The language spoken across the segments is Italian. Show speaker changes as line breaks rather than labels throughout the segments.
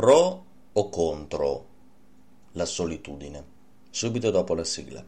pro o contro la solitudine? Subito dopo la sigla.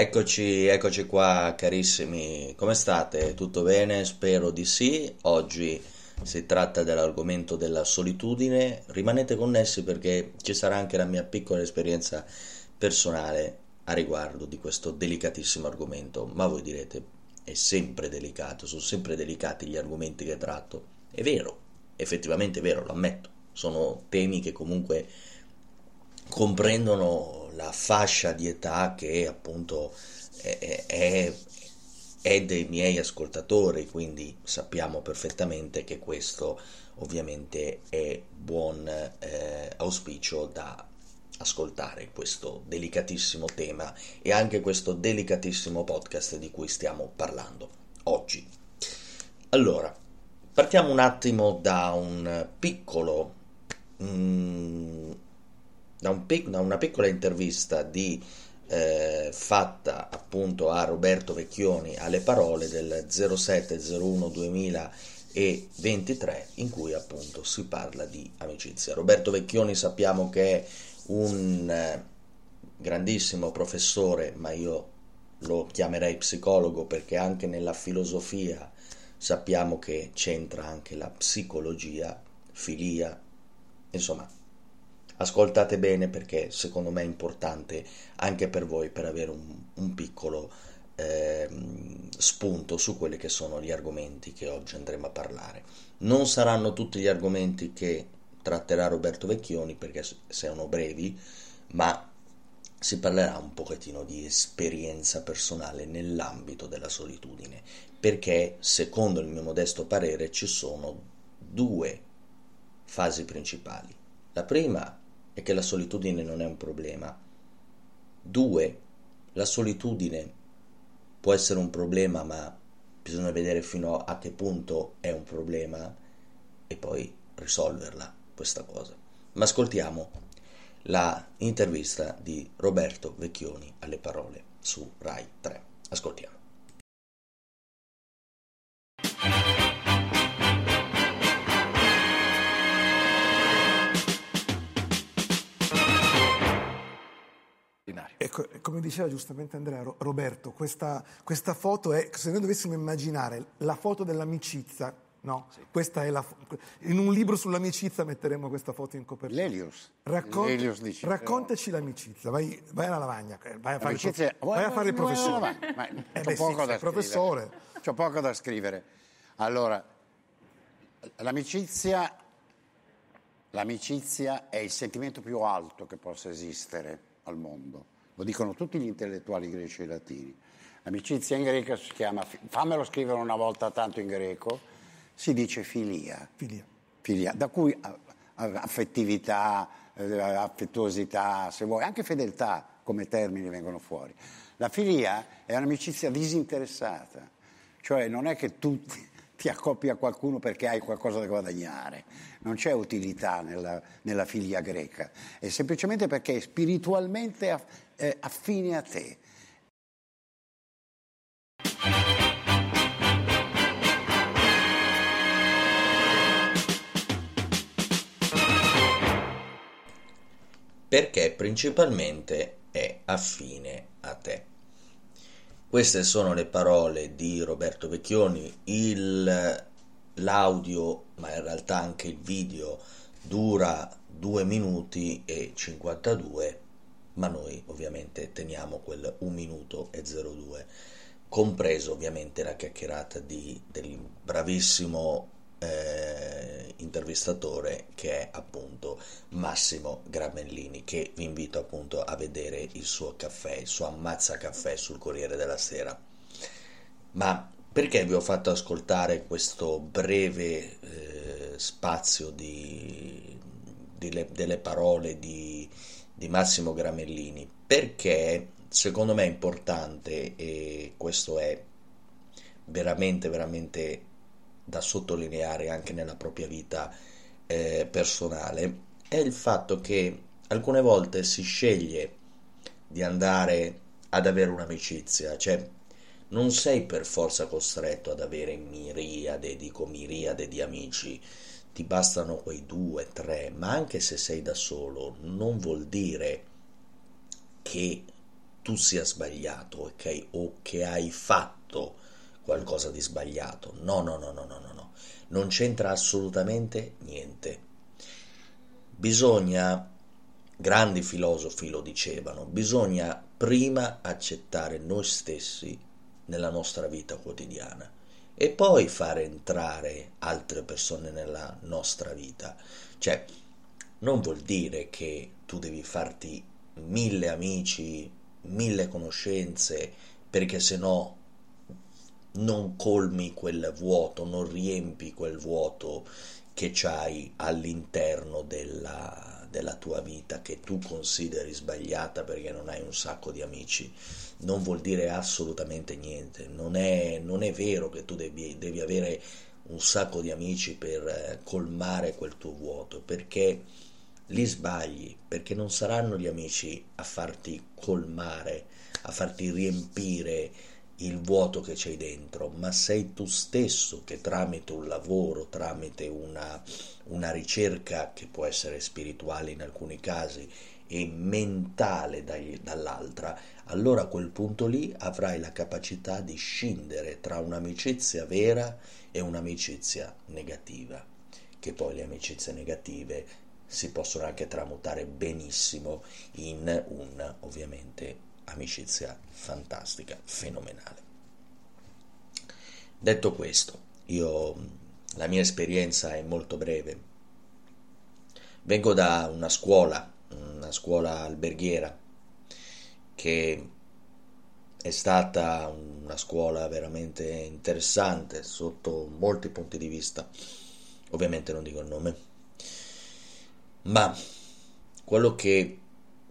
Eccoci, eccoci qua carissimi, come state? Tutto bene? Spero di sì. Oggi si tratta dell'argomento della solitudine. Rimanete connessi perché ci sarà anche la mia piccola esperienza personale a riguardo di questo delicatissimo argomento. Ma voi direte, è sempre delicato, sono sempre delicati gli argomenti che tratto. È vero, effettivamente è vero, lo ammetto. Sono temi che comunque comprendono la fascia di età che appunto è, è, è, dei miei ascoltatori, quindi sappiamo perfettamente che questo ovviamente è buon eh, auspicio da ascoltare questo delicatissimo tema e anche questo delicatissimo podcast di cui stiamo parlando oggi. Allora, partiamo un attimo da un piccolo mm, da, un da una piccola intervista di, eh, fatta appunto a Roberto Vecchioni alle parole del 0701 2023 in cui appunto si parla di amicizia. Roberto Vecchioni sappiamo che è un eh, grandissimo professore, ma io lo chiamerei psicologo perché anche nella filosofia sappiamo che c'entra anche la psicologia, filia, insomma ascoltate bene perché secondo me è importante anche per voi per avere un, un piccolo eh, spunto su quelli che sono gli argomenti che oggi andremo a parlare. Non saranno tutti gli argomenti che tratterà Roberto Vecchioni perché sono brevi, ma si parlerà un pochettino di esperienza personale nell'ambito della solitudine, perché secondo il mio modesto parere ci sono due fasi principali. La prima è che la solitudine non è un problema. Due, la solitudine può essere un problema, ma bisogna vedere fino a che punto è un problema e poi risolverla questa cosa. Ma ascoltiamo la intervista di Roberto Vecchioni alle parole su Rai 3. Ascoltiamo.
Ecco, come diceva giustamente Andrea, Roberto, questa, questa, foto è, se noi dovessimo immaginare la foto dell'amicizia, no? Sì. Questa è la, in un libro sull'amicizia metteremo questa foto in copertina.
L'Elius.
Racconta,
L'Elius dice,
raccontaci l'amicizia, vai, vai, alla lavagna, vai a fare, il,
vai
vai a fare il professore.
Ma, eh beh, poco sì, da professore. C'ho poco da scrivere. Allora, l'amicizia, l'amicizia è il sentimento più alto che possa esistere al mondo lo dicono tutti gli intellettuali greci e latini. L'amicizia in greco si chiama, fammelo scrivere una volta tanto in greco, si dice filia.
Filia.
filia da cui affettività, eh, affettuosità, se vuoi, anche fedeltà come termini vengono fuori. La filia è un'amicizia disinteressata, cioè non è che tu ti accoppi a qualcuno perché hai qualcosa da guadagnare, non c'è utilità nella, nella filia greca, è semplicemente perché è spiritualmente eh, affine a te.
Perché principalmente è affine a te. Queste sono le parole di Roberto Vecchioni, il, l'audio, ma in realtà anche il video, dura 2 minuti e 52 ma noi ovviamente teniamo quel 1 minuto e 02, compreso ovviamente la chiacchierata di, del bravissimo eh, intervistatore che è appunto Massimo Gramellini che vi invito appunto a vedere il suo caffè, il suo ammazza caffè sul Corriere della Sera. Ma perché vi ho fatto ascoltare questo breve eh, spazio di, di le, delle parole di, di Massimo Gramellini? Perché secondo me è importante e questo è veramente, veramente da sottolineare anche nella propria vita eh, personale, è il fatto che alcune volte si sceglie di andare ad avere un'amicizia, cioè non sei per forza costretto ad avere miriade, dico miriade di amici, ti bastano quei due, tre, ma anche se sei da solo non vuol dire che tu sia sbagliato okay? o che hai fatto qualcosa di sbagliato. No, no, no, no, no, no, no. Non c'entra assolutamente niente. Bisogna, grandi filosofi lo dicevano, bisogna prima accettare noi stessi nella nostra vita quotidiana e poi fare entrare altre persone nella nostra vita. Cioè, non vuol dire che tu devi farti mille amici, mille conoscenze, perché se no non colmi quel vuoto, non riempi quel vuoto che c'hai all'interno della, della tua vita che tu consideri sbagliata perché non hai un sacco di amici. Non vuol dire assolutamente niente, non è, non è vero che tu devi, devi avere un sacco di amici per eh, colmare quel tuo vuoto, perché li sbagli, perché non saranno gli amici a farti colmare, a farti riempire il vuoto che c'hai dentro, ma sei tu stesso che tramite un lavoro, tramite una, una ricerca che può essere spirituale in alcuni casi e mentale dagli, dall'altra, allora a quel punto lì avrai la capacità di scindere tra un'amicizia vera e un'amicizia negativa, che poi le amicizie negative si possono anche tramutare benissimo in un ovviamente amicizia fantastica, fenomenale. Detto questo, io, la mia esperienza è molto breve. Vengo da una scuola, una scuola alberghiera, che è stata una scuola veramente interessante sotto molti punti di vista. Ovviamente non dico il nome, ma quello che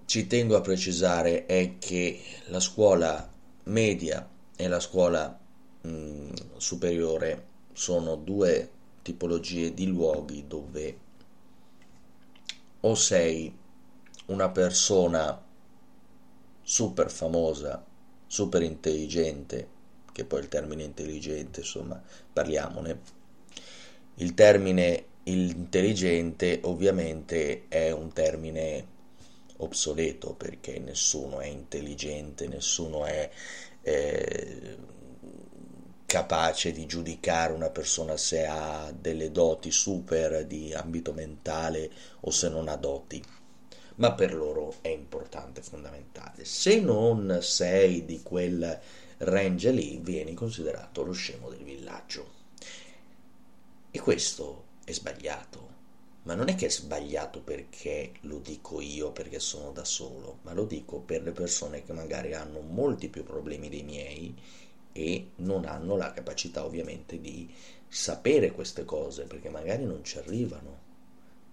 ci tengo a precisare è che la scuola media e la scuola mh, mm, superiore sono due tipologie di luoghi dove o sei una persona super famosa, super intelligente, che poi il termine intelligente, insomma, parliamone. Il termine intelligente ovviamente è un termine obsoleto perché nessuno è intelligente, nessuno è eh, capace di giudicare una persona se ha delle doti super di ambito mentale o se non ha doti. Ma per loro è importante, fondamentale. Se non sei di quel range lì, vieni considerato lo scemo del villaggio. E questo è sbagliato ma non è che è sbagliato perché lo dico io, perché sono da solo, ma lo dico per le persone che magari hanno molti più problemi dei miei e non hanno la capacità ovviamente di sapere queste cose, perché magari non ci arrivano.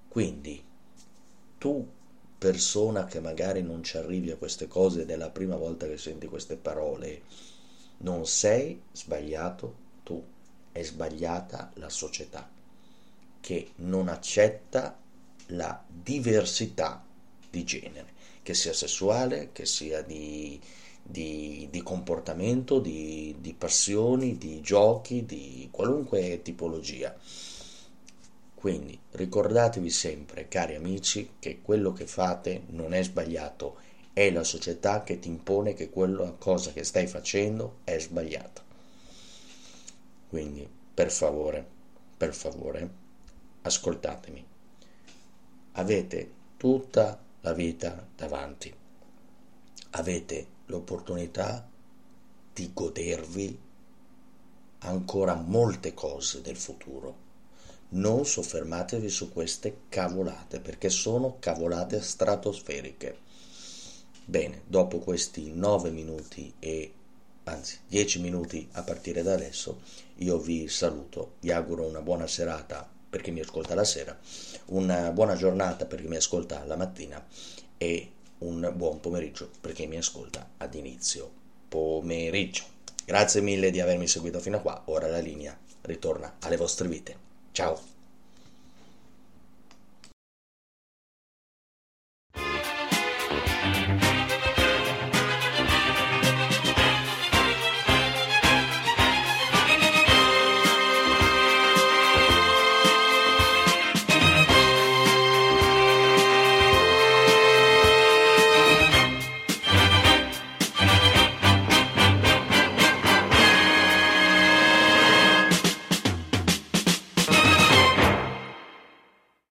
Quindi tu persona che magari non ci arrivi a queste cose ed è la prima volta che senti queste parole, non sei sbagliato tu, è sbagliata la società che non accetta la diversità di genere, che sia sessuale, che sia di, di, di comportamento, di, di passioni, di giochi, di qualunque tipologia. Quindi ricordatevi sempre, cari amici, che quello che fate non è sbagliato, è la società che ti impone che quella cosa che stai facendo è sbagliata. Quindi, per favore, per favore, ascoltatemi. Avete tutta la vita davanti. Avete l'opportunità di godervi ancora molte cose del futuro. Non soffermatevi su queste cavolate perché sono cavolate stratosferiche. Bene, dopo questi nove minuti e anzi 10 minuti a partire da adesso, io vi saluto, vi auguro una buona serata per chi mi ascolta la sera, una buona giornata per chi mi ascolta la mattina e un buon pomeriggio per chi mi ascolta ad inizio pomeriggio. Grazie mille di avermi seguito fino a qua, ora la linea ritorna alle vostre vite. Ciao!